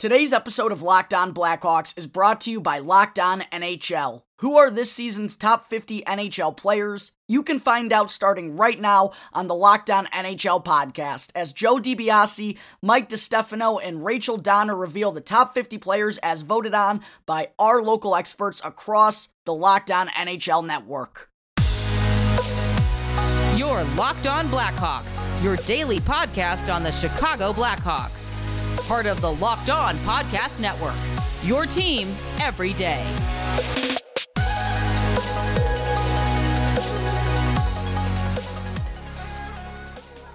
Today's episode of Locked On Blackhawks is brought to you by Locked On NHL. Who are this season's top 50 NHL players? You can find out starting right now on the Locked On NHL podcast as Joe DiBiase, Mike DiStefano, and Rachel Donner reveal the top 50 players as voted on by our local experts across the Locked On NHL network. Your Locked On Blackhawks, your daily podcast on the Chicago Blackhawks part of the Locked On Podcast Network. Your team every day.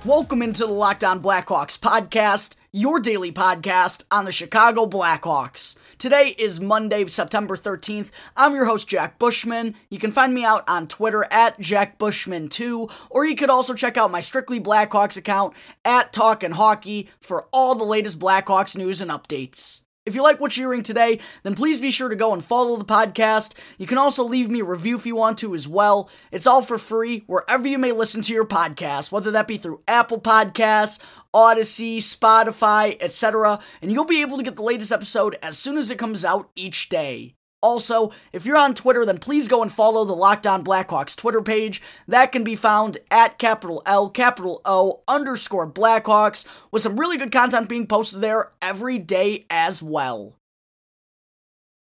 Welcome into the Locked On Blackhawks podcast, your daily podcast on the Chicago Blackhawks. Today is Monday, September 13th. I'm your host, Jack Bushman. You can find me out on Twitter at JackBushman2, or you could also check out my Strictly Blackhawks account at Talkin' Hockey for all the latest Blackhawks news and updates. If you like what you're hearing today, then please be sure to go and follow the podcast. You can also leave me a review if you want to as well. It's all for free wherever you may listen to your podcast, whether that be through Apple Podcasts, Audacy, Spotify, etc. And you'll be able to get the latest episode as soon as it comes out each day. Also, if you're on Twitter, then please go and follow the Locked On Blackhawks Twitter page. That can be found at capital L, capital O, underscore Blackhawks, with some really good content being posted there every day as well.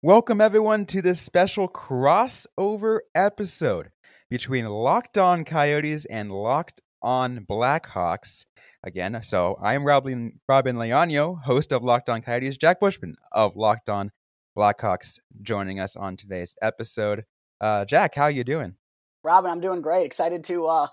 Welcome, everyone, to this special crossover episode between Locked On Coyotes and Locked On Blackhawks. Again, so I'm Robin, Robin Leano, host of Locked On Coyotes, Jack Bushman of Locked On Blackhawks joining us on today's episode. Uh, Jack, how you doing? Robin, I'm doing great. Excited to uh,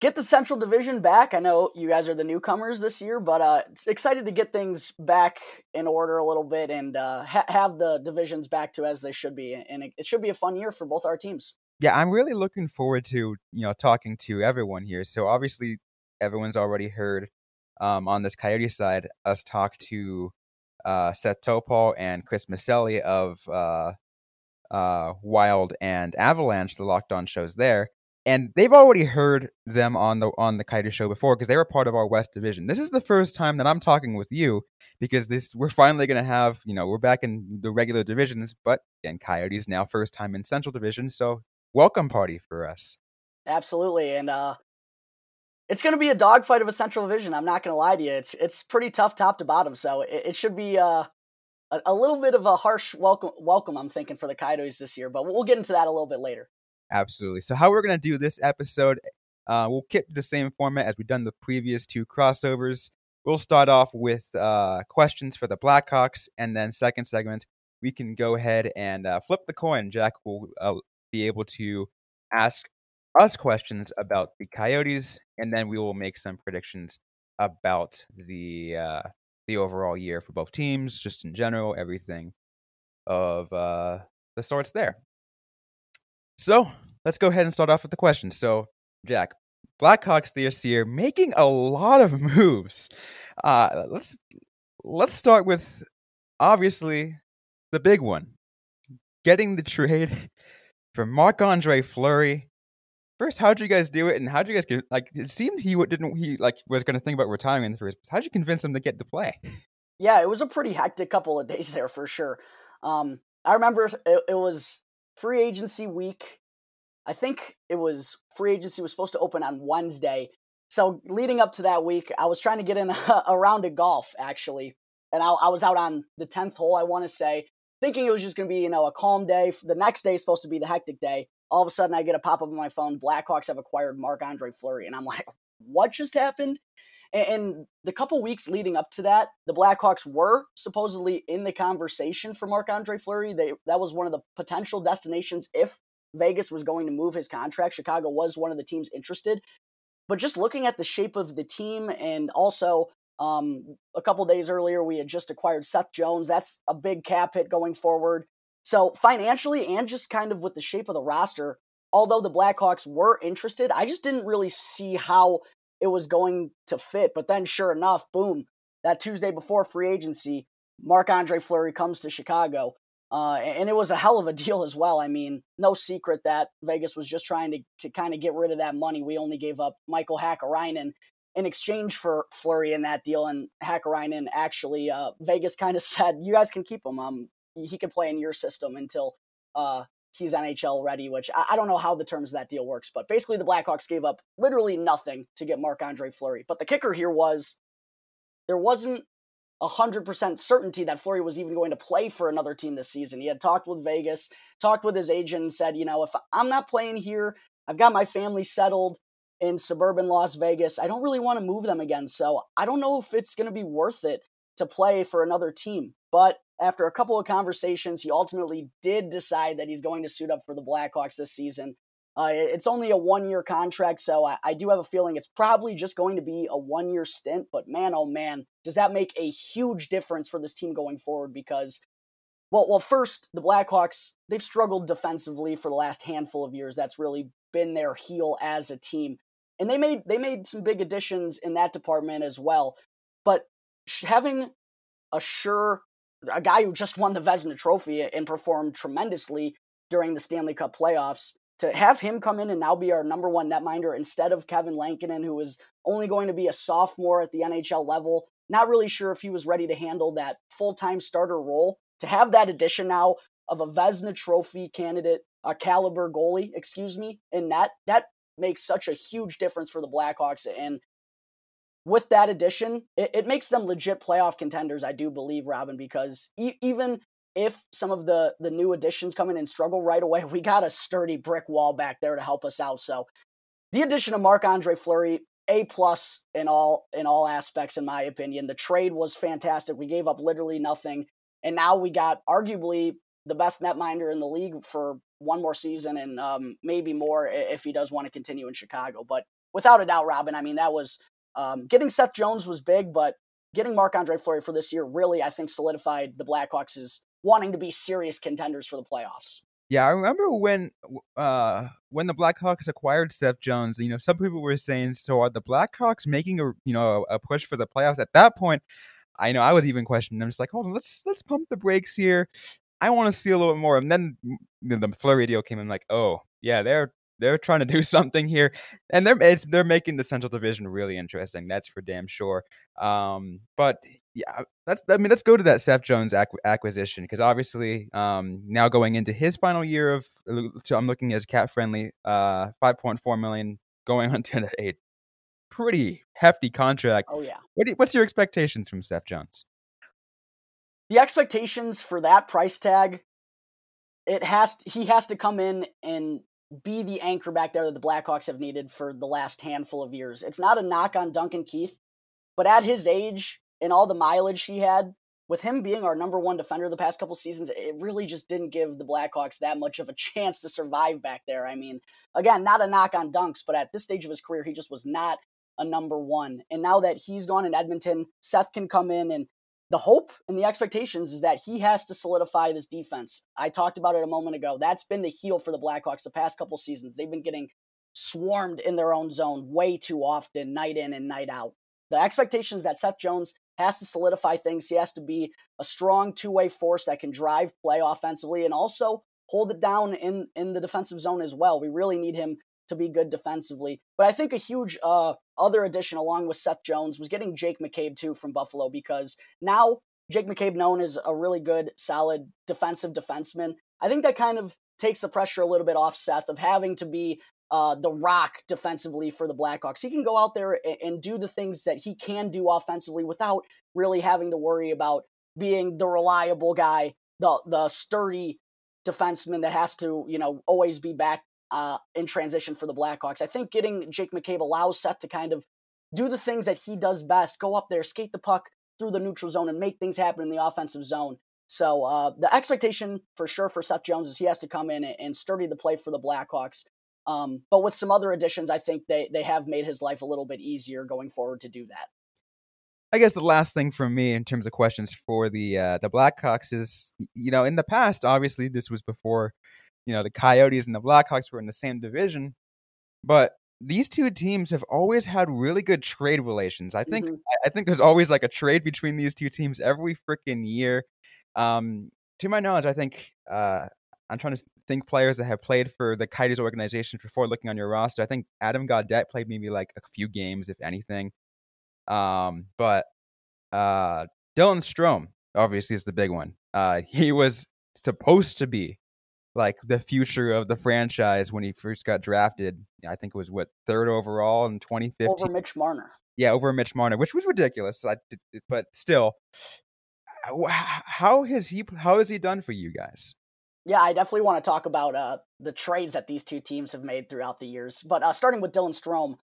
get the Central Division back. I know you guys are the newcomers this year, but uh, excited to get things back in order a little bit and uh, ha- have the divisions back to as they should be. And it, it should be a fun year for both our teams. Yeah, I'm really looking forward to you know talking to everyone here. So obviously, everyone's already heard um, on this Coyote side us talk to uh, Seth Topol and Chris Maselli of uh, uh, Wild and Avalanche, the Locked On shows there, and they've already heard them on the on the Coyote show before because they were part of our West Division. This is the first time that I'm talking with you because this we're finally going to have you know we're back in the regular divisions, but again, Coyotes now first time in Central Division, so welcome party for us. Absolutely, and uh, it's going to be a dogfight of a Central Division. I'm not going to lie to you. It's it's pretty tough top to bottom, so it, it should be uh, a, a little bit of a harsh welcome. Welcome, I'm thinking for the Coyotes this year, but we'll get into that a little bit later. Absolutely. So how we're going to do this episode, uh, we'll keep the same format as we've done the previous two crossovers. We'll start off with uh, questions for the Blackhawks, and then second segment we can go ahead and uh, flip the coin. Jack will uh, be able to ask us questions about the Coyotes, and then we will make some predictions about the uh, the overall year for both teams, just in general, everything of uh, the sorts there. So let's go ahead and start off with the questions. So, Jack, Blackhawks this year making a lot of moves. Uh, let's let's start with obviously the big one, getting the trade for Marc Andre Fleury First, how did you guys do it, and how did you guys get like? It seemed he didn't he like was going to think about retiring in the first. How'd you convince him to get to play? Yeah, it was a pretty hectic couple of days there for sure. Um, I remember it, it was free agency week. I think it was free agency was supposed to open on Wednesday. So leading up to that week, I was trying to get in a, a round of golf actually, and I, I was out on the tenth hole. I want to say, thinking it was just going to be you know a calm day. The next day is supposed to be the hectic day all of a sudden I get a pop up on my phone. Blackhawks have acquired Marc Andre Fleury, and I'm like, what just happened? And, the couple weeks leading up to that, the Blackhawks were supposedly in the conversation for Marc Andre Fleury. They that was one of the potential destinations if Vegas was going to move his contract. Chicago was one of the teams interested. But just looking at the shape of the team and also um, a couple days earlier, we had just acquired Seth Jones. That's a big cap hit going forward. So financially and just kind of with the shape of the roster, although the Blackhawks were interested, I just didn't really see how it was going to fit. But then sure enough, boom, that Tuesday before free agency, Marc Andre Fleury comes to Chicago. Uh, and it was a hell of a deal as well. I mean, no secret that Vegas was just trying to, to kind of get rid of that money. We only gave up Michael Hakkarainen in exchange for Fleury in that deal and Hakkarainen, actually, uh, Vegas kind of said, "You guys can keep him. Um, he can play in your system until uh he's NHL ready." Which I, I don't know how the terms of that deal works, but basically the Blackhawks gave up literally nothing to get Marc Andre Fleury. But the kicker here was there wasn't a 100% certainty that Fleury was even going to play for another team this season. He had talked with Vegas, talked with his agent, and said, you know, if I'm not playing here, I've got my family settled in suburban Las Vegas. I don't really want to move them again. So I don't know if it's going to be worth it to play for another team. But after a couple of conversations, he ultimately did decide that he's going to suit up for the Blackhawks this season. Uh, it's only a one year contract, so I, I, do have a feeling it's probably just going to be a one year stint. But man, oh man, does that make a huge difference for this team going forward? Because, well, well, first the Blackhawks they've struggled defensively for the last handful of years. That's really been their heel as a team, and they made they made some big additions in that department as well. But having a sure a guy who just won the Vezina Trophy and performed tremendously during the Stanley Cup playoffs to have him come in and now be our number one netminder instead of Kevin Lankinen, who is only going to be a sophomore at the NHL level. Not really sure if he was ready to handle that full time starter role. To have that addition now of a Vezina Trophy candidate, a caliber goalie, excuse me, and that that makes such a huge difference for the Blackhawks. And with that addition, it, it makes them legit playoff contenders. I do believe, Robin, because e- even if some of the the new additions come in and struggle right away, we got a sturdy brick wall back there to help us out. So the addition of Marc Andre Fleury, a plus in all in all aspects, in my opinion. The trade was fantastic. We gave up literally nothing, and now we got arguably the best netminder in the league for one more season and um, maybe more if he does want to continue in Chicago. But without a doubt, Robin, I mean that was um, getting Seth Jones was big, but getting Marc Andre Fleury for this year really, I think, solidified the Blackhawks' as wanting to be serious contenders for the playoffs. Yeah, I remember when uh, when the Blackhawks acquired Seth Jones. You know, some people were saying, "So are the Blackhawks making a you know a push for the playoffs?" At that point, I know I was even questioning. I'm just like, "Hold on, let's let's pump the brakes here. I want to see a little bit more." And then the Fleury deal came in, like, "Oh yeah, they're they're trying to do something here, and they're they're making the Central Division really interesting. That's for damn sure. Um, but yeah, that's I mean, let's go to that Seth Jones acquisition because obviously, um, now going into his final year of, so I'm looking as cap friendly, uh, 5.4 million going on to a pretty hefty contract. Oh yeah. What you, what's your expectations from Seth Jones? The expectations for that price tag, it has to, he has to come in and be the anchor back there that the Blackhawks have needed for the last handful of years. It's not a knock on Duncan Keith, but at his age and all the mileage he had, with him being our number one defender the past couple seasons, it really just didn't give the Blackhawks that much of a chance to survive back there. I mean, again, not a knock on Dunks, but at this stage of his career, he just was not a number one. And now that he's gone in Edmonton, Seth can come in and the hope and the expectations is that he has to solidify this defense. I talked about it a moment ago. That's been the heel for the Blackhawks the past couple seasons. They've been getting swarmed in their own zone way too often, night in and night out. The expectation is that Seth Jones has to solidify things. He has to be a strong two-way force that can drive play offensively and also hold it down in in the defensive zone as well. We really need him to be good defensively. But I think a huge uh, other addition along with Seth Jones was getting Jake McCabe too from Buffalo because now Jake McCabe known as a really good, solid defensive defenseman. I think that kind of takes the pressure a little bit off Seth of having to be uh, the rock defensively for the Blackhawks. He can go out there and, and do the things that he can do offensively without really having to worry about being the reliable guy, the the sturdy defenseman that has to, you know, always be back uh, in transition for the Blackhawks. I think getting Jake McCabe allows Seth to kind of do the things that he does best go up there, skate the puck through the neutral zone, and make things happen in the offensive zone. So uh, the expectation for sure for Seth Jones is he has to come in and, sturdy the play for the Blackhawks. Um, but with some other additions, I think they they have made his life a little bit easier going forward to do that. I guess the last thing from me in terms of questions for the uh, the Blackhawks is, you know, in the past, obviously this was before you know the Coyotes and the Blackhawks were in the same division, but these two teams have always had really good trade relations. I think mm-hmm. I think there's always like a trade between these two teams every freaking year. Um, to my knowledge, I think uh, I'm trying to think players that have played for the Coyotes organization before looking on your roster. I think Adam Gaudette played maybe like a few games, if anything. Um, but uh, Dylan Strome obviously is the big one. Uh, he was supposed to be like the future of the franchise when he first got drafted. I think it was what third overall in 2015 over Mitch Marner. Yeah, over Mitch Marner, which was ridiculous. I, but still, how has he how has he done for you guys? Yeah, I definitely want to talk about uh, the trades that these two teams have made throughout the years. But uh, starting with Dylan Strome,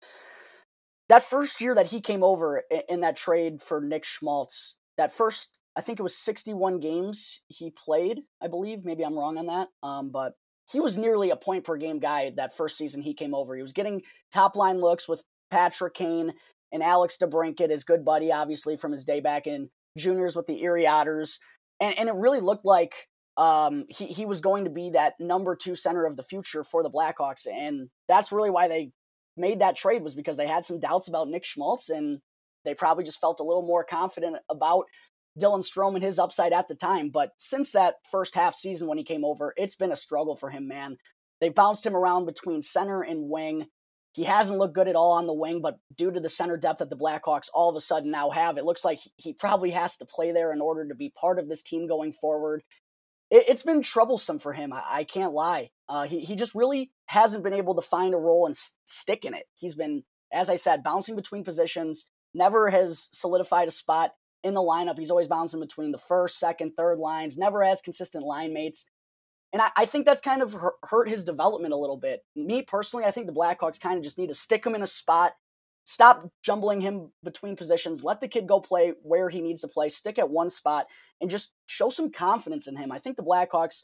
that first year that he came over in that trade for Nick Schmaltz, that first, I think it was 61 games he played, I believe. Maybe I'm wrong on that. Um, but he was nearly a point per game guy that first season he came over. He was getting top line looks with Patrick Kane and Alex DeBrincat, his good buddy, obviously, from his day back in juniors with the Erie Otters. And, and it really looked like um, he, he was going to be that number two center of the future for the Blackhawks. And that's really why they made that trade was because they had some doubts about Nick Schmaltz and they probably just felt a little more confident about Dylan Strome and his upside at the time. But since that first half season when he came over, it's been a struggle for him, man. They bounced him around between center and wing. He hasn't looked good at all on the wing, but due to the center depth that the Blackhawks all of a sudden now have, it looks like he probably has to play there in order to be part of this team going forward. It, has been troublesome for him. I, can't lie. Uh, he he just really hasn't been able to find a role and stick in it. He's been, as I said, bouncing between positions. Never has solidified a spot in the lineup. He's always bouncing between the first, second, third lines. Never has consistent line mates. And I, I think that's kind of hurt his development a little bit. Me personally, I think the Blackhawks kind of just need to stick him in a spot, stop jumbling him between positions, let the kid go play where he needs to play, stick at one spot, and just show some confidence in him. I think the Blackhawks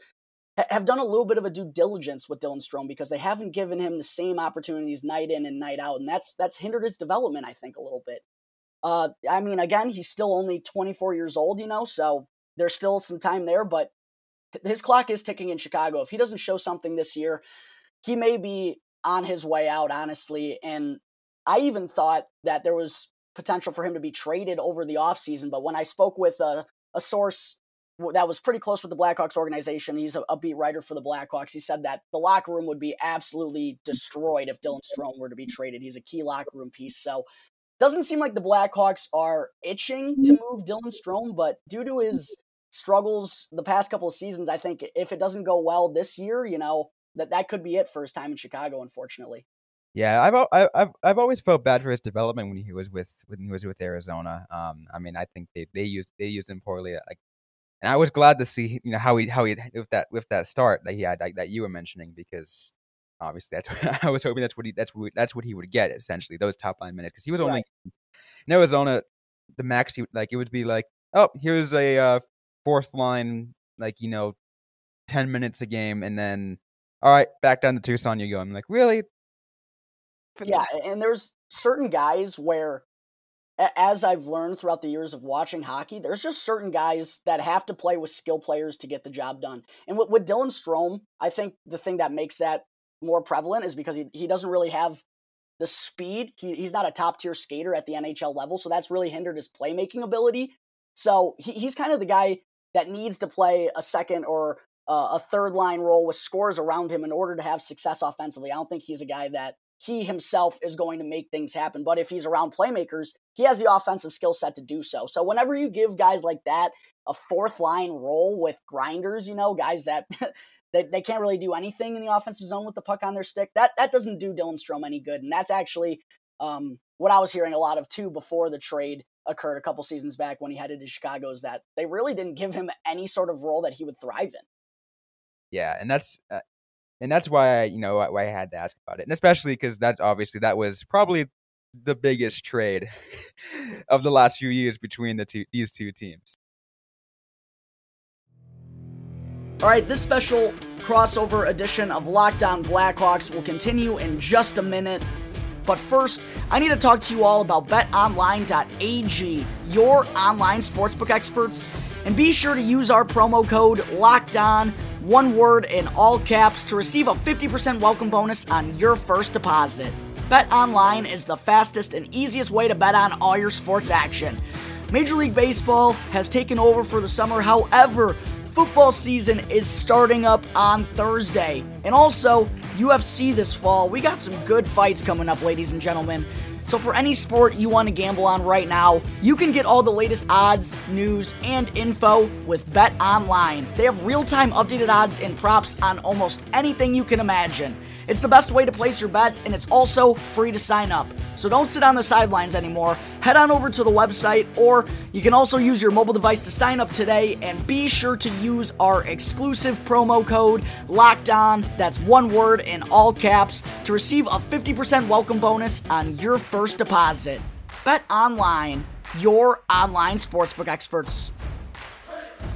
have done a little bit of a due diligence with Dylan Strome because they haven't given him the same opportunities night in and night out, and that's that's hindered his development, I think, a little bit. Uh, I mean, again, he's still only 24 years old, you know, so there's still some time there, but his clock is ticking in Chicago. If he doesn't show something this year, he may be on his way out, honestly. And I even thought that there was potential for him to be traded over the offseason. But when I spoke with a, a source that was pretty close with the Blackhawks organization, he's a, a, beat writer for the Blackhawks. He said that the locker room would be absolutely destroyed if Dylan Strome were to be traded. He's a key locker room piece. So doesn't seem like the Blackhawks are itching to move Dylan Strome, but due to his struggles the past couple of seasons, I think if it doesn't go well this year, you know, that that could be it for his time in Chicago, unfortunately. Yeah, I've I've I've always felt bad for his development when he was with when he was with Arizona. Um, I mean, I think they they used they used him poorly. Like, and I was glad to see you know how he how he with that with that start that he had like, that you were mentioning because obviously that's what, I was hoping that's what he that's what that's what he would get essentially those top line minutes because he was only right. in Arizona the max he like it would be like oh here's a uh, fourth line, like, you know, 10 minutes a game, and then, all right, back down to Tucson you go. I'm like, really? Yeah, and there's certain guys where, as I've learned throughout the years of watching hockey, there's just certain guys that have to play with skill players to get the job done. And with, with Dylan Strome, I think the thing that makes that more prevalent is because he, he doesn't really have the speed. He, he's not a top tier skater at the NHL level, so that's really hindered his playmaking ability. So he, he's kind of the guy that needs to play a second or uh, a third line role with scores around him in order to have success offensively. I don't think he's a guy that he himself is going to make things happen. But if he's around playmakers, he has the offensive skill set to do so. So whenever you give guys like that a fourth line role with grinders, you know, guys that they, they can't really do anything in the offensive zone with the puck on their stick, that that doesn't do Dylan Strome any good. And that's actually um, what I was hearing a lot of too before the trade occurred a couple seasons back when he headed to Chicago is that they really didn't give him any sort of role that he would thrive in. Yeah, and that's uh, and that's why I, you know why I had to ask about it, and especially because that obviously that was probably the biggest trade of the last few years between the two these two teams. All right, this special crossover edition of Locked On Blackhawks will continue in just a minute. But first, I need to talk to you all about betonline.ag, your online sportsbook experts. And be sure to use our promo code LOCKED ON, one word in all caps, to receive a 50% welcome bonus on your first deposit. BetOnline is the fastest and easiest way to bet on all your sports action. Major League Baseball has taken over for the summer, however, football season is starting up on Thursday. And also, UFC this fall. We got some good fights coming up, ladies and gentlemen. So, for any sport you want to gamble on right now, you can get all the latest odds, news, and info with Bet Online. They have real time updated odds and props on almost anything you can imagine. It's the best way to place your bets, and it's also free to sign up. So don't sit on the sidelines anymore. Head on over to the website, or you can also use your mobile device to sign up today. And be sure to use our exclusive promo code LOCKEDON, that's one word in all caps, to receive a 50% welcome bonus on your first deposit. Bet online, your online sportsbook experts.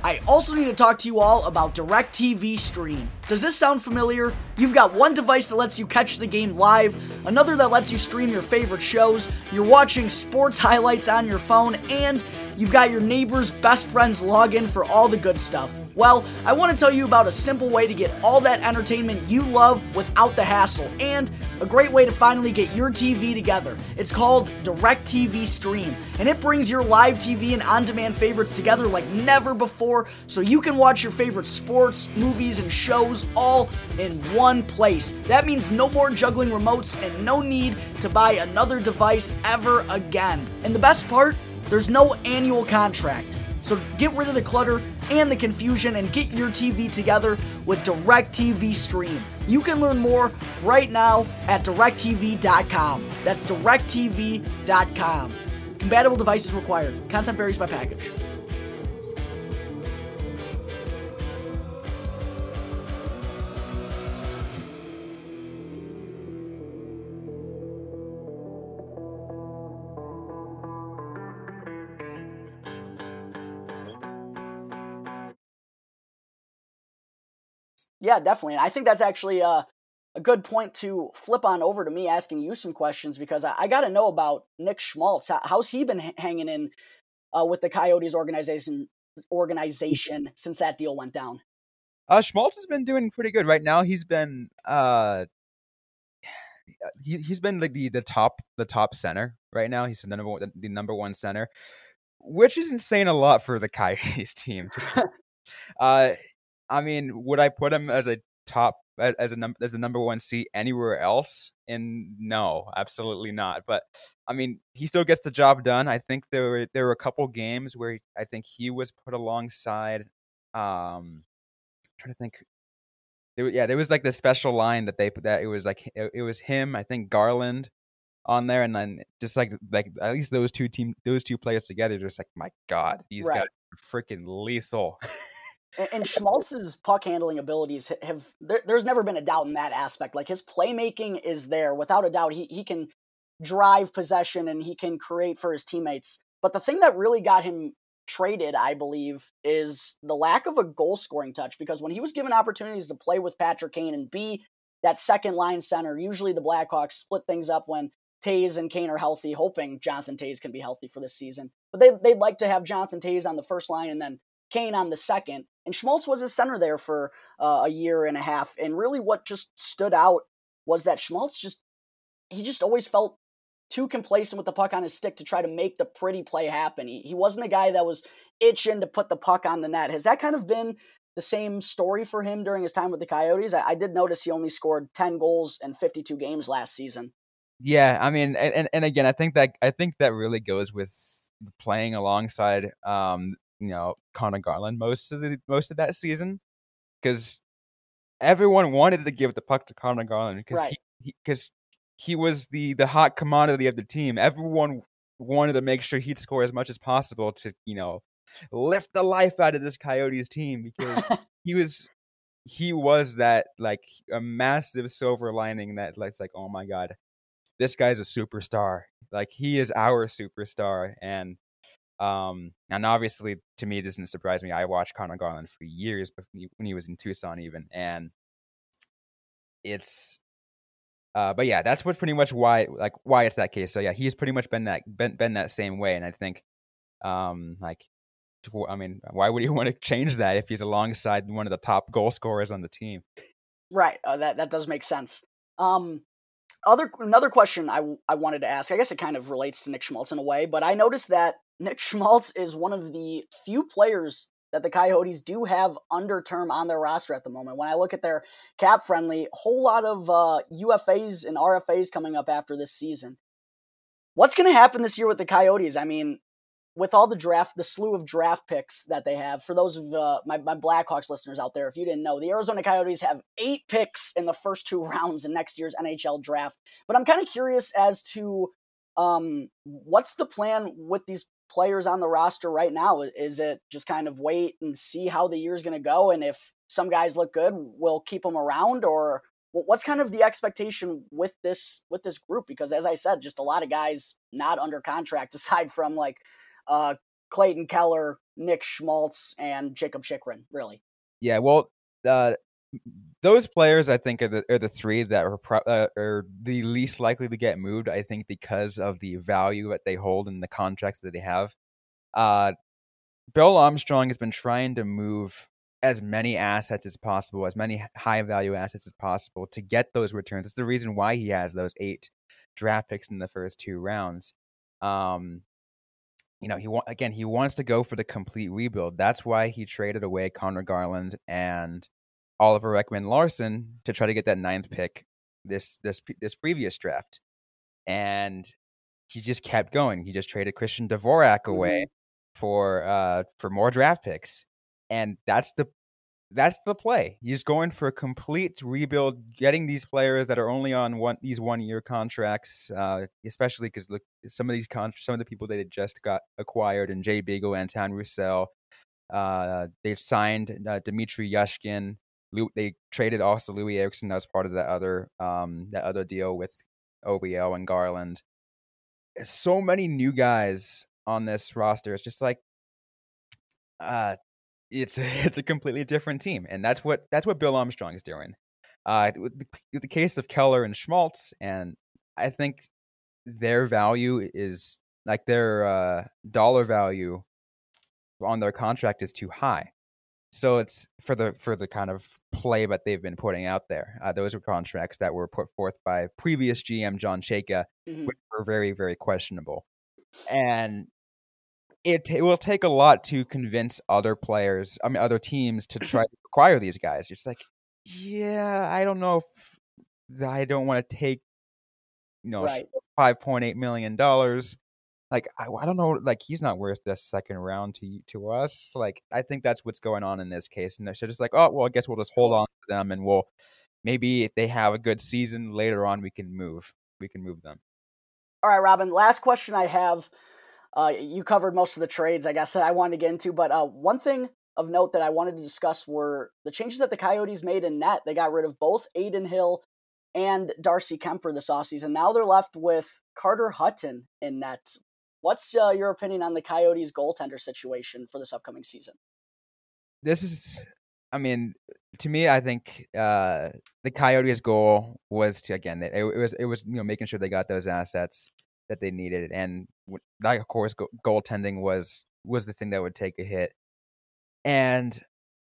I also need to talk to you all about DirecTV Stream. Does this sound familiar? You've got one device that lets you catch the game live, another that lets you stream your favorite shows, you're watching sports highlights on your phone, and you've got your neighbor's best friend's login for all the good stuff. Well, I want to tell you about a simple way to get all that entertainment you love without the hassle, and a great way to finally get your TV together. It's called DirecTV Stream, and it brings your live TV and on demand favorites together like never before so you can watch your favorite sports, movies, and shows all in one place. That means no more juggling remotes and no need to buy another device ever again. And the best part, there's no annual contract. So get rid of the clutter and the confusion and get your TV together with DirecTV Stream. You can learn more right now at directv.com. That's directv.com. Compatible devices required. Content varies by package. Yeah, definitely. And I think that's actually a, a good point to flip on over to me asking you some questions because I, I got to know about Nick Schmaltz. How, how's he been h- hanging in uh, with the Coyotes organization organization since that deal went down? Uh, Schmaltz has been doing pretty good right now. He's been uh, he he's been like the the top the top center right now. He's the number one, the number one center, which is insane a lot for the Coyotes team. uh, I mean, would I put him as a top as a number as the number one seat anywhere else? And no, absolutely not. But I mean, he still gets the job done. I think there were there were a couple games where I think he was put alongside. Um, I'm trying to think. There, yeah, there was like the special line that they put that it was like it, it was him. I think Garland on there, and then just like like at least those two team those two players together, just like my god, these right. guys are freaking lethal. and, and Schmaltz's puck handling abilities have there, there's never been a doubt in that aspect. Like his playmaking is there without a doubt. He he can drive possession and he can create for his teammates. But the thing that really got him traded, I believe, is the lack of a goal scoring touch because when he was given opportunities to play with Patrick Kane and be that second line center, usually the Blackhawks split things up when Toews and Kane are healthy, hoping Jonathan Toews can be healthy for this season. But they, they'd like to have Jonathan Toews on the first line and then Kane on the second. And Schmaltz was a center there for uh, a year and a half. And really, what just stood out was that Schmaltz just he just always felt too complacent with the puck on his stick to try to make the pretty play happen. He, he wasn't a guy that was itching to put the puck on the net. Has that kind of been the same story for him during his time with the Coyotes? I, I did notice he only scored 10 goals in 52 games last season. Yeah, I mean, and, and again, I think that I think that really goes with playing alongside um, you know Conor Garland most of the most of that season because everyone wanted to give the puck to Conor Garland because right. he because he, he was the the hot commodity of the team. Everyone wanted to make sure he'd score as much as possible to you know lift the life out of this Coyotes team because he was he was that like a massive silver lining that like, it's like oh my god this guy's a superstar like he is our superstar and um, and obviously, to me, it doesn't surprise me. I watched Conor Garland for years when he was in Tucson, even, and it's. Uh, but yeah, that's what pretty much why like why it's that case. So yeah, he's pretty much been that been, been that same way, and I think, um, like, I mean, why would you want to change that if he's alongside one of the top goal scorers on the team? Right. Uh, that that does make sense. Um, other another question I I wanted to ask. I guess it kind of relates to Nick Schmaltz in a way, but I noticed that Nick Schmaltz is one of the few players that the Coyotes do have under term on their roster at the moment. When I look at their cap friendly, whole lot of uh, UFAs and RFAs coming up after this season. what's going to happen this year with the Coyotes? I mean, with all the draft, the slew of draft picks that they have, for those of uh, my, my Blackhawks listeners out there, if you didn't know, the Arizona Coyotes have eight picks in the first two rounds in next year's NHL draft. But I'm kind of curious as to um, what's the plan with these players on the roster right now? Is it just kind of wait and see how the year's going to go? And if some guys look good, we'll keep them around or what's kind of the expectation with this with this group because as i said just a lot of guys not under contract aside from like uh clayton keller nick schmaltz and Jacob Chychrun, really yeah well uh those players i think are the, are the three that are, pro- uh, are the least likely to get moved i think because of the value that they hold and the contracts that they have uh bill armstrong has been trying to move as many assets as possible, as many high value assets as possible to get those returns. It's the reason why he has those eight draft picks in the first two rounds. Um, you know, he wa- again he wants to go for the complete rebuild. That's why he traded away Conor Garland and Oliver Ekman-Larsson to try to get that ninth pick this this this previous draft, and he just kept going. He just traded Christian Dvorak away mm-hmm. for uh for more draft picks and that's the that's the play. He's going for a complete rebuild, getting these players that are only on one these one year contracts, uh, especially because look, some of these con- some of the people they just got acquired, and Jay Beagle, Anton Roussel, uh, they've signed uh, Dmitrij Jaskin. They traded also Loui Eriksson as part of that other um, that other deal with OBO and Garland. So many new guys on this roster. It's just like uh it's a, it's a completely different team, and that's what that's what Bill Armstrong is doing. Uh, with the, with the case of Keller and Schmaltz, and I think their value is like their uh, dollar value on their contract is too high. So it's for the for the kind of play that they've been putting out there. Uh, those were contracts that were put forth by previous GM John Chayka, mm-hmm. which were very very questionable. And it, it will take a lot to convince other players, I mean, other teams to try to acquire these guys. It's like, yeah, I don't know if I don't want to take, you know, right. five point eight million dollars. Like, I, I, don't know, like he's not worth this second round to to us. Like, I think that's what's going on in this case, and they're just like, oh, well, I guess we'll just hold on to them, and we'll maybe if they have a good season later on, we can move, we can move them. All right, Robin. Last question I have uh, you covered most of the trades, I guess, that I wanted to get into. But uh, one thing of note that I wanted to discuss were the changes that the Coyotes made in net. They got rid of both Adin Hill and Darcy Kuemper this offseason. Now they're left with Carter Hutton in net. What's uh, your opinion on the Coyotes goaltender situation for this upcoming season? This is, I mean, to me, I think uh, the Coyotes' goal was to again, it, it was it was you know making sure they got those assets that they needed, and that of course goaltending was was the thing that would take a hit. And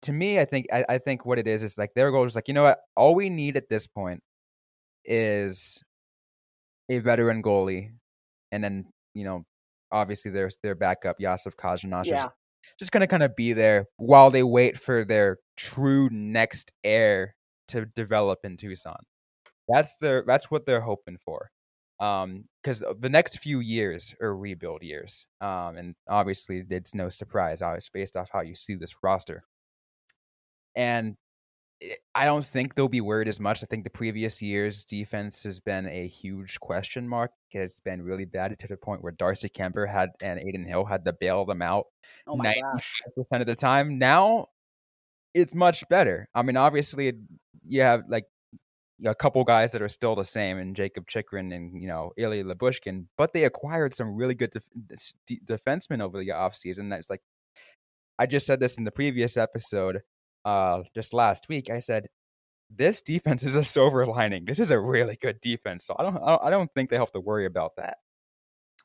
to me, I think I, I think what it is is like their goal is like you know what, all we need at this point is a veteran goalie, and then you know obviously there's their backup Yasef Kazanash yeah. just gonna kind of be there while they wait for their true next heir to develop in Tucson. That's their that's what they're hoping for um because the next few years are rebuild years um and obviously it's no surprise obviously based off how you see this roster. And i don't think they'll be worried as much. I think the previous years defense has been a huge question mark. It's been really bad to the point where darcy kuemper had and Adin hill had to bail them out oh my 90% of the time. Now it's much better. I mean obviously you have like a couple guys that are still the same, and Jacob Chychrun and you know Ilya Lyubushkin, but they acquired some really good def- defensemen over the offseason. That's like I just said this in the previous episode, uh, just last week. I said this defense is a silver lining. This is a really good defense, so I don't I don't think they have to worry about that.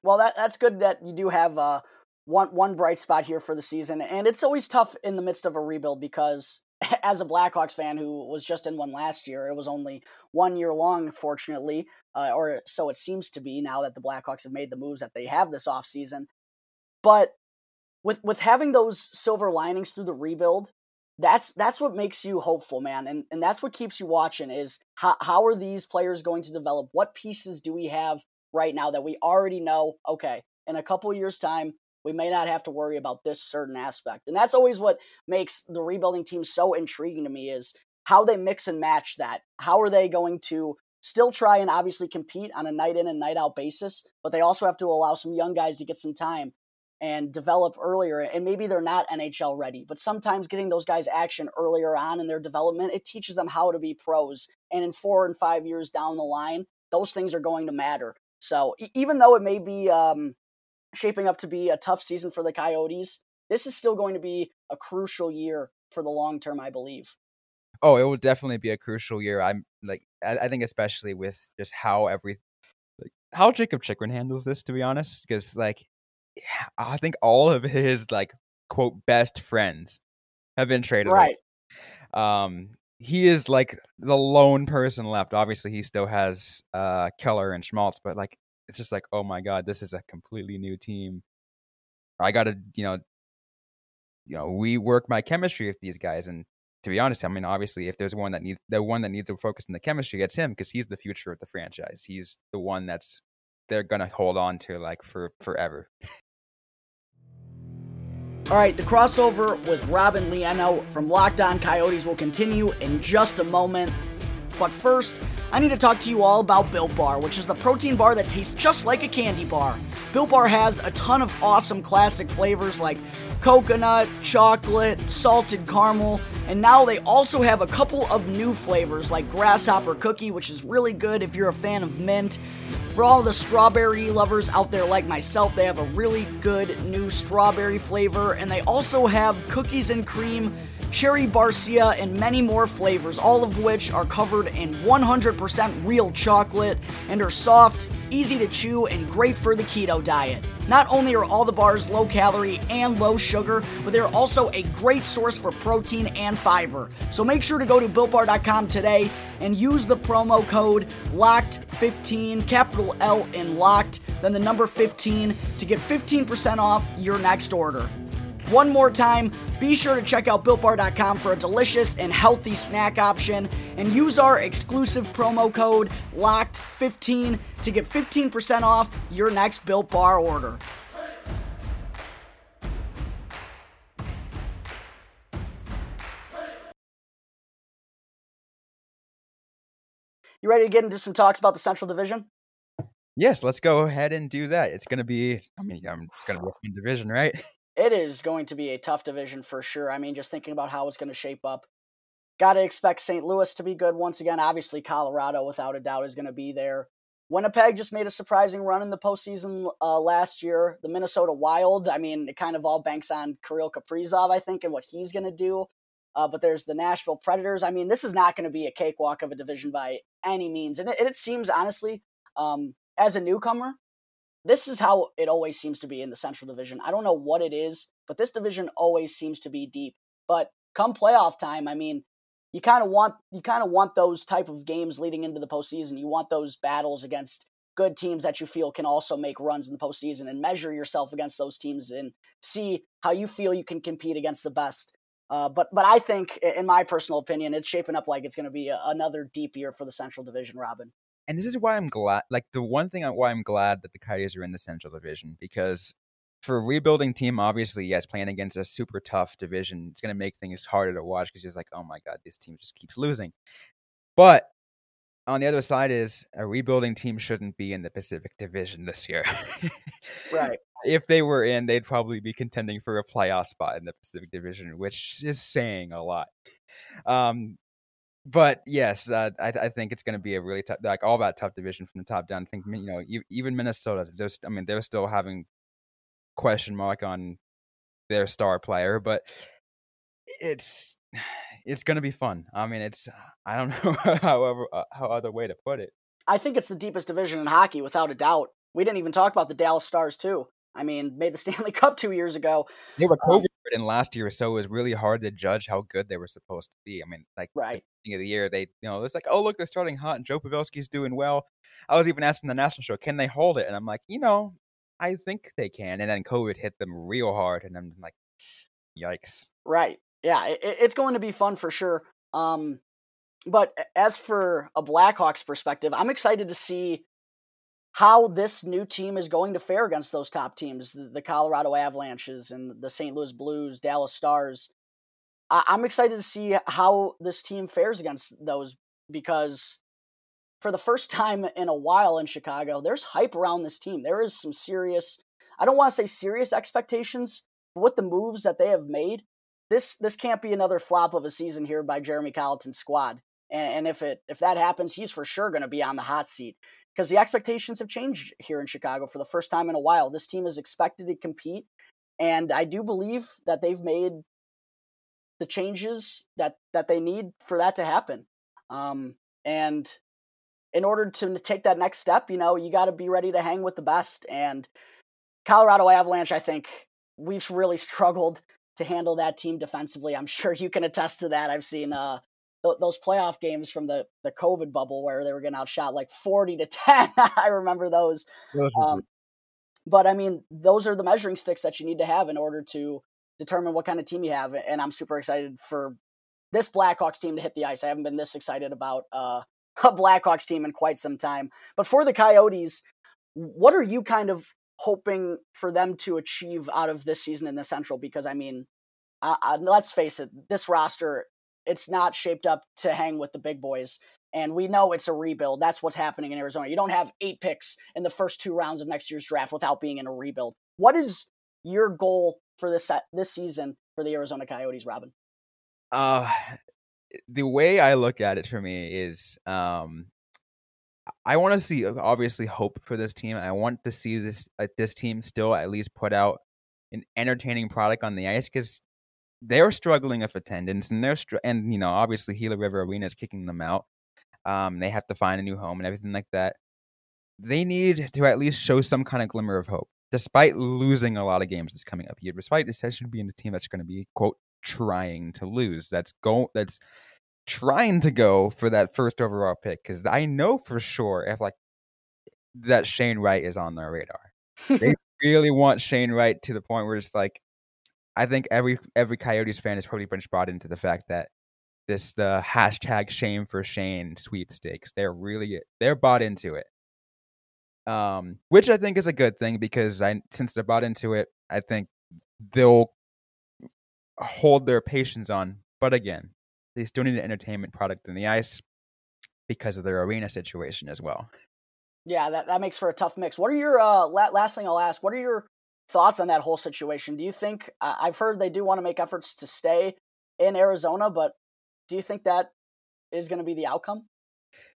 Well, that that's good that you do have uh, one one bright spot here for the season, and it's always tough in the midst of a rebuild because as a Blackhawks fan who was just in one last year, it was only one year long, fortunately, uh, or so it seems to be now that the Blackhawks have made the moves that they have this offseason. But with with having those silver linings through the rebuild, that's that's what makes you hopeful, man, and and that's what keeps you watching. Is how how are these players going to develop? What pieces do we have right now that we already know, okay, in a couple years' time, we may not have to worry about this certain aspect. And that's always what makes the rebuilding team so intriguing to me is how they mix and match that. How are they going to still try and obviously compete on a night in and night out basis, but they also have to allow some young guys to get some time and develop earlier. And maybe they're not NHL ready, but sometimes getting those guys action earlier on in their development, it teaches them how to be pros. And in four and five years down the line, those things are going to matter. So even though it may be um, shaping up to be a tough season for the Coyotes, this is still going to be a crucial year for the long term, I believe. Oh, it will definitely be a crucial year. I'm like, I, I think especially with just how every, like, how Jacob Chychrun handles this, to be honest, because like, I think all of his like quote best friends have been traded. Right. Away. Um, he is like the lone person left. Obviously, he still has uh Keller and Schmaltz, but like it's just like, oh my god, this is a completely new team. I got to, you know, you know, rework my chemistry with these guys. And to be honest, I mean, obviously, if there's one that needs the one that needs to focus on the chemistry, it's him because he's the future of the franchise. He's the one that's they're gonna hold on to like for forever. All right, the crossover with Robin Leano from Locked On Coyotes will continue in just a moment. But first, I need to talk to you all about Built Bar, which is the protein bar that tastes just like a candy bar. Built Bar has a ton of awesome classic flavors like coconut, chocolate, salted caramel, and now they also have a couple of new flavors like grasshopper cookie, which is really good if you're a fan of mint. For all the strawberry lovers out there like myself, they have a really good new strawberry flavor, and they also have cookies and cream cherry barcia, and many more flavors, all of which are covered in 100% real chocolate and are soft, easy to chew, and great for the keto diet. Not only are all the bars low calorie and low sugar, but they're also a great source for protein and fiber. So make sure to go to builtbar.com today and use the promo code LOCKED15, capital L in LOCKED, then the number 15 to get 15% off your next order. One more time, be sure to check out BuiltBar.com for a delicious and healthy snack option and use our exclusive promo code LOCKED15 to get 15% off your next Built Bar order. You ready to get into some talks about the Central Division? Yes, let's go ahead and do that. It's going to be, I mean, I'm just going to a fun division, right? it is going to be a tough division for sure. I mean, just thinking about how it's going to shape up. Got to expect St. Louis to be good once again. Obviously, Colorado, without a doubt, is going to be there. Winnipeg just made a surprising run in the postseason uh, last year. The Minnesota Wild, I mean, it kind of all banks on Kirill Kaprizov, I think, and what he's going to do. Uh, but there's the Nashville Predators. I mean, this is not going to be a cakewalk of a division by any means. And it, it seems, honestly, um, as a newcomer, this is how it always seems to be in the Central Division. I don't know what it is, but this division always seems to be deep. But come playoff time, I mean, you kind of want you kind of want those type of games leading into the postseason. You want those battles against good teams that you feel can also make runs in the postseason and measure yourself against those teams and see how you feel you can compete against the best. Uh, but but I think, in my personal opinion, it's shaping up like it's going to be a, another deep year for the Central Division, Robin and this is why I'm glad. Like the one thing why I'm glad that the Coyotes are in the Central Division because for a rebuilding team, obviously, yes, playing against a super tough division, it's going to make things harder to watch because you're like, oh my god, this team just keeps losing. But on the other side is a rebuilding team shouldn't be in the Pacific Division this year. right. If they were in, they'd probably be contending for a playoff spot in the Pacific Division, which is saying a lot. Um, but yes, uh, I, I, think it's going to be a really tough, like all about tough division from the top down. I think you know, even Minnesota, there's, I mean, they're still having question mark on their star player, but it's it's going to be fun. I mean, it's I don't know however uh, how other way to put it. I think it's the deepest division in hockey, without a doubt. We didn't even talk about the Dallas Stars too. I mean, made the Stanley Cup two years ago. They were COVID in last year, so it was really hard to judge how good they were supposed to be. I mean, like right of the year, they you know it's like, oh look, they're starting hot, and Joe Pavelski's doing well. I was even asking the national show, can they hold it? And I'm like, you know, I think they can. And then COVID hit them real hard, and I'm like, yikes. Right. Yeah, it, it's going to be fun for sure. Um, but as for a Blackhawks perspective, I'm excited to see how this new team is going to fare against those top teams, the Colorado Avalanches and the St. Louis Blues, Dallas Stars. I'm excited to see how this team fares against those because for the first time in a while in Chicago, there's hype around this team. There is some serious, I don't want to say serious expectations, but with the moves that they have made, this this can't be another flop of a season here by Jeremy Colliton's squad. And, and if it if that happens, he's for sure going to be on the hot seat because the expectations have changed here in Chicago for the first time in a while. This team is expected to compete, and I do believe that they've made the changes that that they need for that to happen. Um, and in order to take that next step, you know, you got to be ready to hang with the best. And Colorado Avalanche, I think we've really struggled to handle that team defensively. I'm sure you can attest to that. I've seen uh, th- those playoff games from the the COVID bubble where they were getting outshot like 40 to 10. I remember those. those um, but I mean, those are the measuring sticks that you need to have in order to determine what kind of team you have. And I'm super excited for this Blackhawks team to hit the ice. I haven't been this excited about uh, a Blackhawks team in quite some time. But for the Coyotes, what are you kind of hoping for them to achieve out of this season in the Central? Because I mean, uh, uh, let's face it, this roster it's not shaped up to hang with the big boys. And we know it's a rebuild. That's what's happening in Arizona. You don't have eight picks in the first two rounds of next year's draft without being in a rebuild. What is your goal for this this season for the Arizona Coyotes, Robin? Uh, the way I look at it for me is um, I want to see obviously hope for this team. I want to see this uh, this team still at least put out an entertaining product on the ice because they're struggling with attendance and they're str- and you know obviously Gila River Arena is kicking them out. Um, they have to find a new home and everything like that. They need to at least show some kind of glimmer of hope, despite losing a lot of games this coming up year. Despite this should be in a team that's going to be quote trying to lose. That's go that's trying to go for that first overall pick because I know for sure if like that Shane Wright is on their radar. they really want Shane Wright to the point where it's like I think every every Coyotes fan has probably been brought into the fact that this the hashtag shame for Shane sweepstakes. They're really they're bought into it. Um, which I think is a good thing because I since they're bought into it, I think they'll hold their patience on. But again, they still need an entertainment product in the ice because of their arena situation as well. Yeah, that, that makes for a tough mix. What are your uh, last thing I'll ask? What are your thoughts on that whole situation? Do you think uh, I've heard they do want to make efforts to stay in Arizona, but do you think that is going to be the outcome?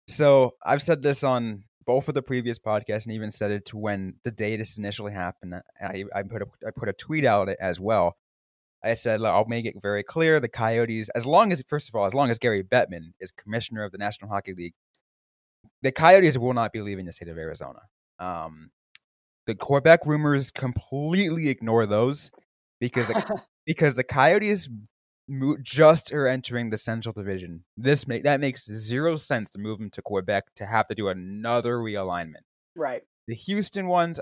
So I've said this on both of the previous podcasts, and even said it to when the day this initially happened. I, I put a I put a tweet out as well. I said I'll make it very clear: the Coyotes, as long as first of all, as long as Gary Bettman is commissioner of the National Hockey League, the Coyotes will not be leaving the state of Arizona. Um, the Quebec rumors completely ignore those because the, because the Coyotes just are entering the Central Division. This make that makes zero sense to move them to Quebec to have to do another realignment. Right. The Houston ones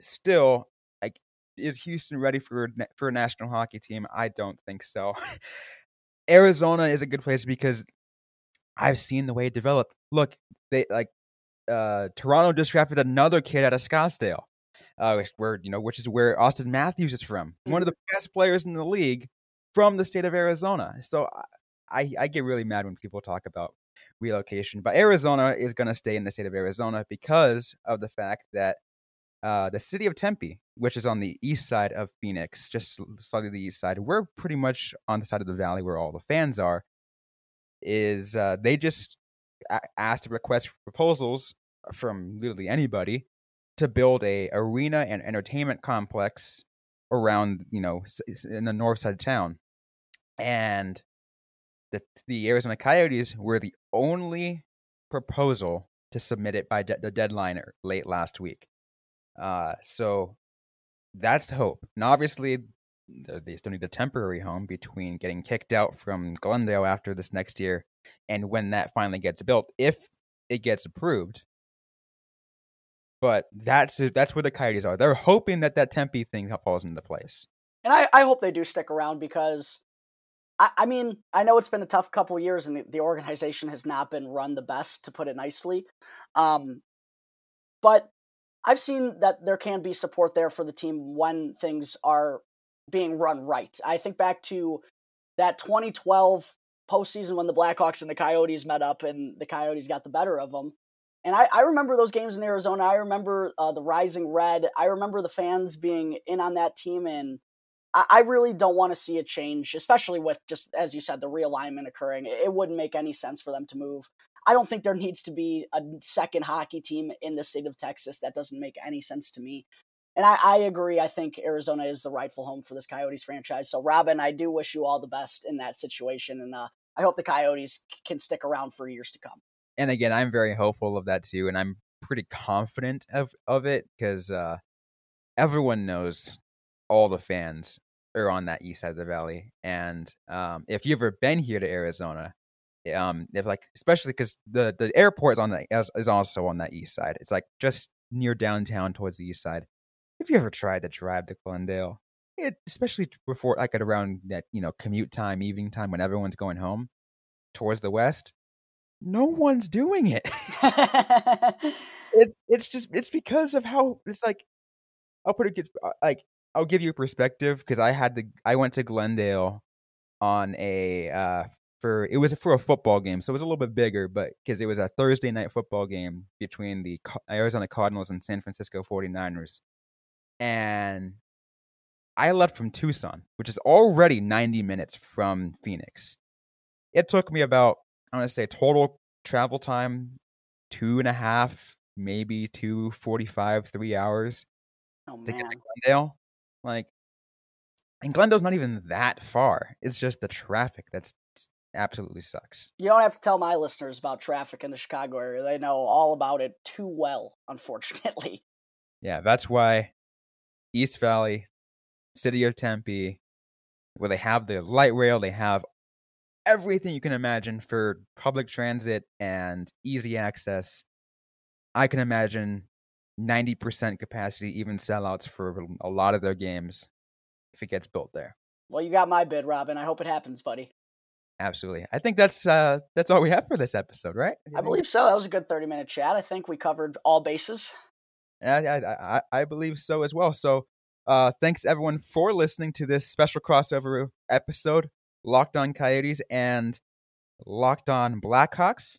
still like is Houston ready for for a national hockey team? I don't think so. Arizona is a good place because I've seen the way it developed. Look, they like uh Toronto just drafted another kid out of Scottsdale uh, where you know which is where Auston Matthews is from, one of mm-hmm. the best players in the league from the state of Arizona. So I I get really mad when people talk about relocation, but Arizona is going to stay in the state of Arizona because of the fact that uh, the city of Tempe, which is on the east side of Phoenix, just slightly the east side, we're pretty much on the side of the valley where all the fans are. Is uh, they just asked a request proposals from literally anybody to build a arena and entertainment complex around you know in the north side of town and the the Arizona Coyotes were the only proposal to submit it by de- the deadline late last week. Uh, so that's hope. Now, obviously, they still need the temporary home between getting kicked out from Glendale after this next year and when that finally gets built. If it gets approved, but that's that's where the Coyotes are. They're hoping that that Tempe thing falls into place. And I, I hope they do stick around because, I, mean, I know it's been a tough couple years and the, the, organization has not been run the best, to put it nicely. Um, but I've seen that there can be support there for the team when things are being run right. I think back to that 2012 postseason when the Blackhawks and the Coyotes met up and the Coyotes got the better of them. And I, I remember those games in Arizona. I remember uh, the Rising Red. I remember the fans being in on that team. And I, really don't want to see a change, especially with just, as you said, the realignment occurring. It, it wouldn't make any sense for them to move. I don't think there needs to be a second hockey team in the state of Texas. That doesn't make any sense to me. And I, I, agree. I think Arizona is the rightful home for this Coyotes franchise. So, Robin, I do wish you all the best in that situation. And uh, I hope the Coyotes can stick around for years to come. And again, I'm very hopeful of that too. And I'm pretty confident of, of it because uh, everyone knows all the fans are on that east side of the valley. And um, if you've ever been here to Arizona, um, if like especially because the the airport is on the is, is also on that east side. It's like just near downtown towards the east side. If you ever tried to drive to Glendale, it, especially before like at around that you know commute time, evening time when everyone's going home towards the west, no one's doing it. it's it's just it's because of how it's like. I'll put it like I'll give you a perspective because I had the I went to Glendale on a uh, for it was for a football game, so it was a little bit bigger, but because it was a Thursday night football game between the Arizona Cardinals and San Francisco 49ers. And I left from Tucson, which is already 90 minutes from Phoenix. It took me about, I want to say, total travel time two and a half, maybe two forty-five, three hours oh, to get to Glendale. Like, and Glendale's not even that far. It's just the traffic that's absolutely sucks. You don't have to tell my listeners about traffic in the Chicago area. They know all about it too well, unfortunately. Yeah, that's why East Valley, City of Tempe, where they have the light rail, they have everything you can imagine for public transit and easy access. I can imagine 90% capacity, even sellouts for a lot of their games if it gets built there. Well, you got my bid, Robin. I hope it happens, buddy. Absolutely. I think that's uh that's all we have for this episode, right? I believe so. That was a good 30 minute chat. I think we covered all bases. I, I, I, I believe so as well. So uh thanks everyone for listening to this special crossover episode, Locked On Coyotes and Locked On Blackhawks.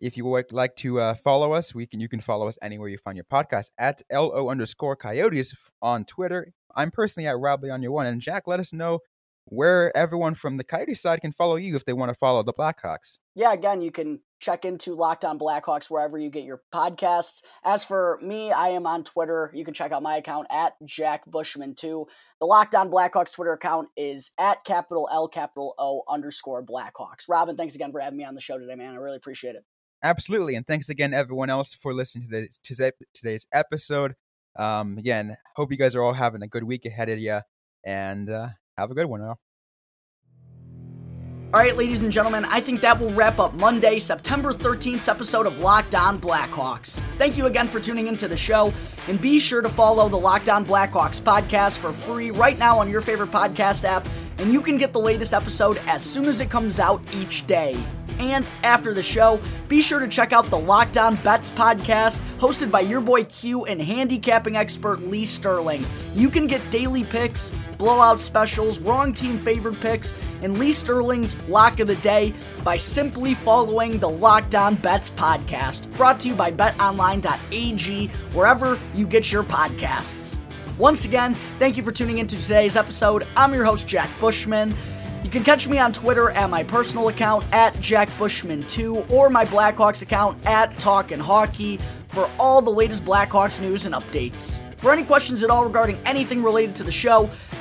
If you would like to uh, follow us, we can you can follow us anywhere you find your podcast at LO underscore coyotes on Twitter. I'm personally at Rob on your one. And Jack, let us know where everyone from the Coyote side can follow you if they want to follow the Blackhawks. Yeah, again, you can check into Locked On Blackhawks wherever you get your podcasts. As for me, I am on Twitter. You can check out my account at Jack Bushman2. The Locked On Blackhawks Twitter account is at capital L capital O underscore Blackhawks. Robin, thanks again for having me on the show today, man. I really appreciate it. Absolutely, and thanks again everyone else for listening to, to today's episode. Um, again, hope you guys are all having a good week ahead of you, and uh, have a good one now. All right, ladies and gentlemen, I think that will wrap up Monday, September 13th episode of Locked On Blackhawks. Thank you again for tuning into the show, and be sure to follow the Locked On Blackhawks podcast for free right now on your favorite podcast app, and you can get the latest episode as soon as it comes out each day. And after the show, be sure to check out the Locked On Bets podcast, hosted by your boy Q and handicapping expert Lee Sterling. You can get daily picks, blowout specials, wrong team favorite picks, and Lee Sterling's lock of the day by simply following the Locked On Bets podcast, brought to you by betonline.ag, wherever you get your podcasts. Once again, thank you for tuning into today's episode. I'm your host, Jack Bushman. You can catch me on Twitter at my personal account at JackBushman2 or my Blackhawks account at Talkin' Hockey for all the latest Blackhawks news and updates. For any questions at all regarding anything related to the show,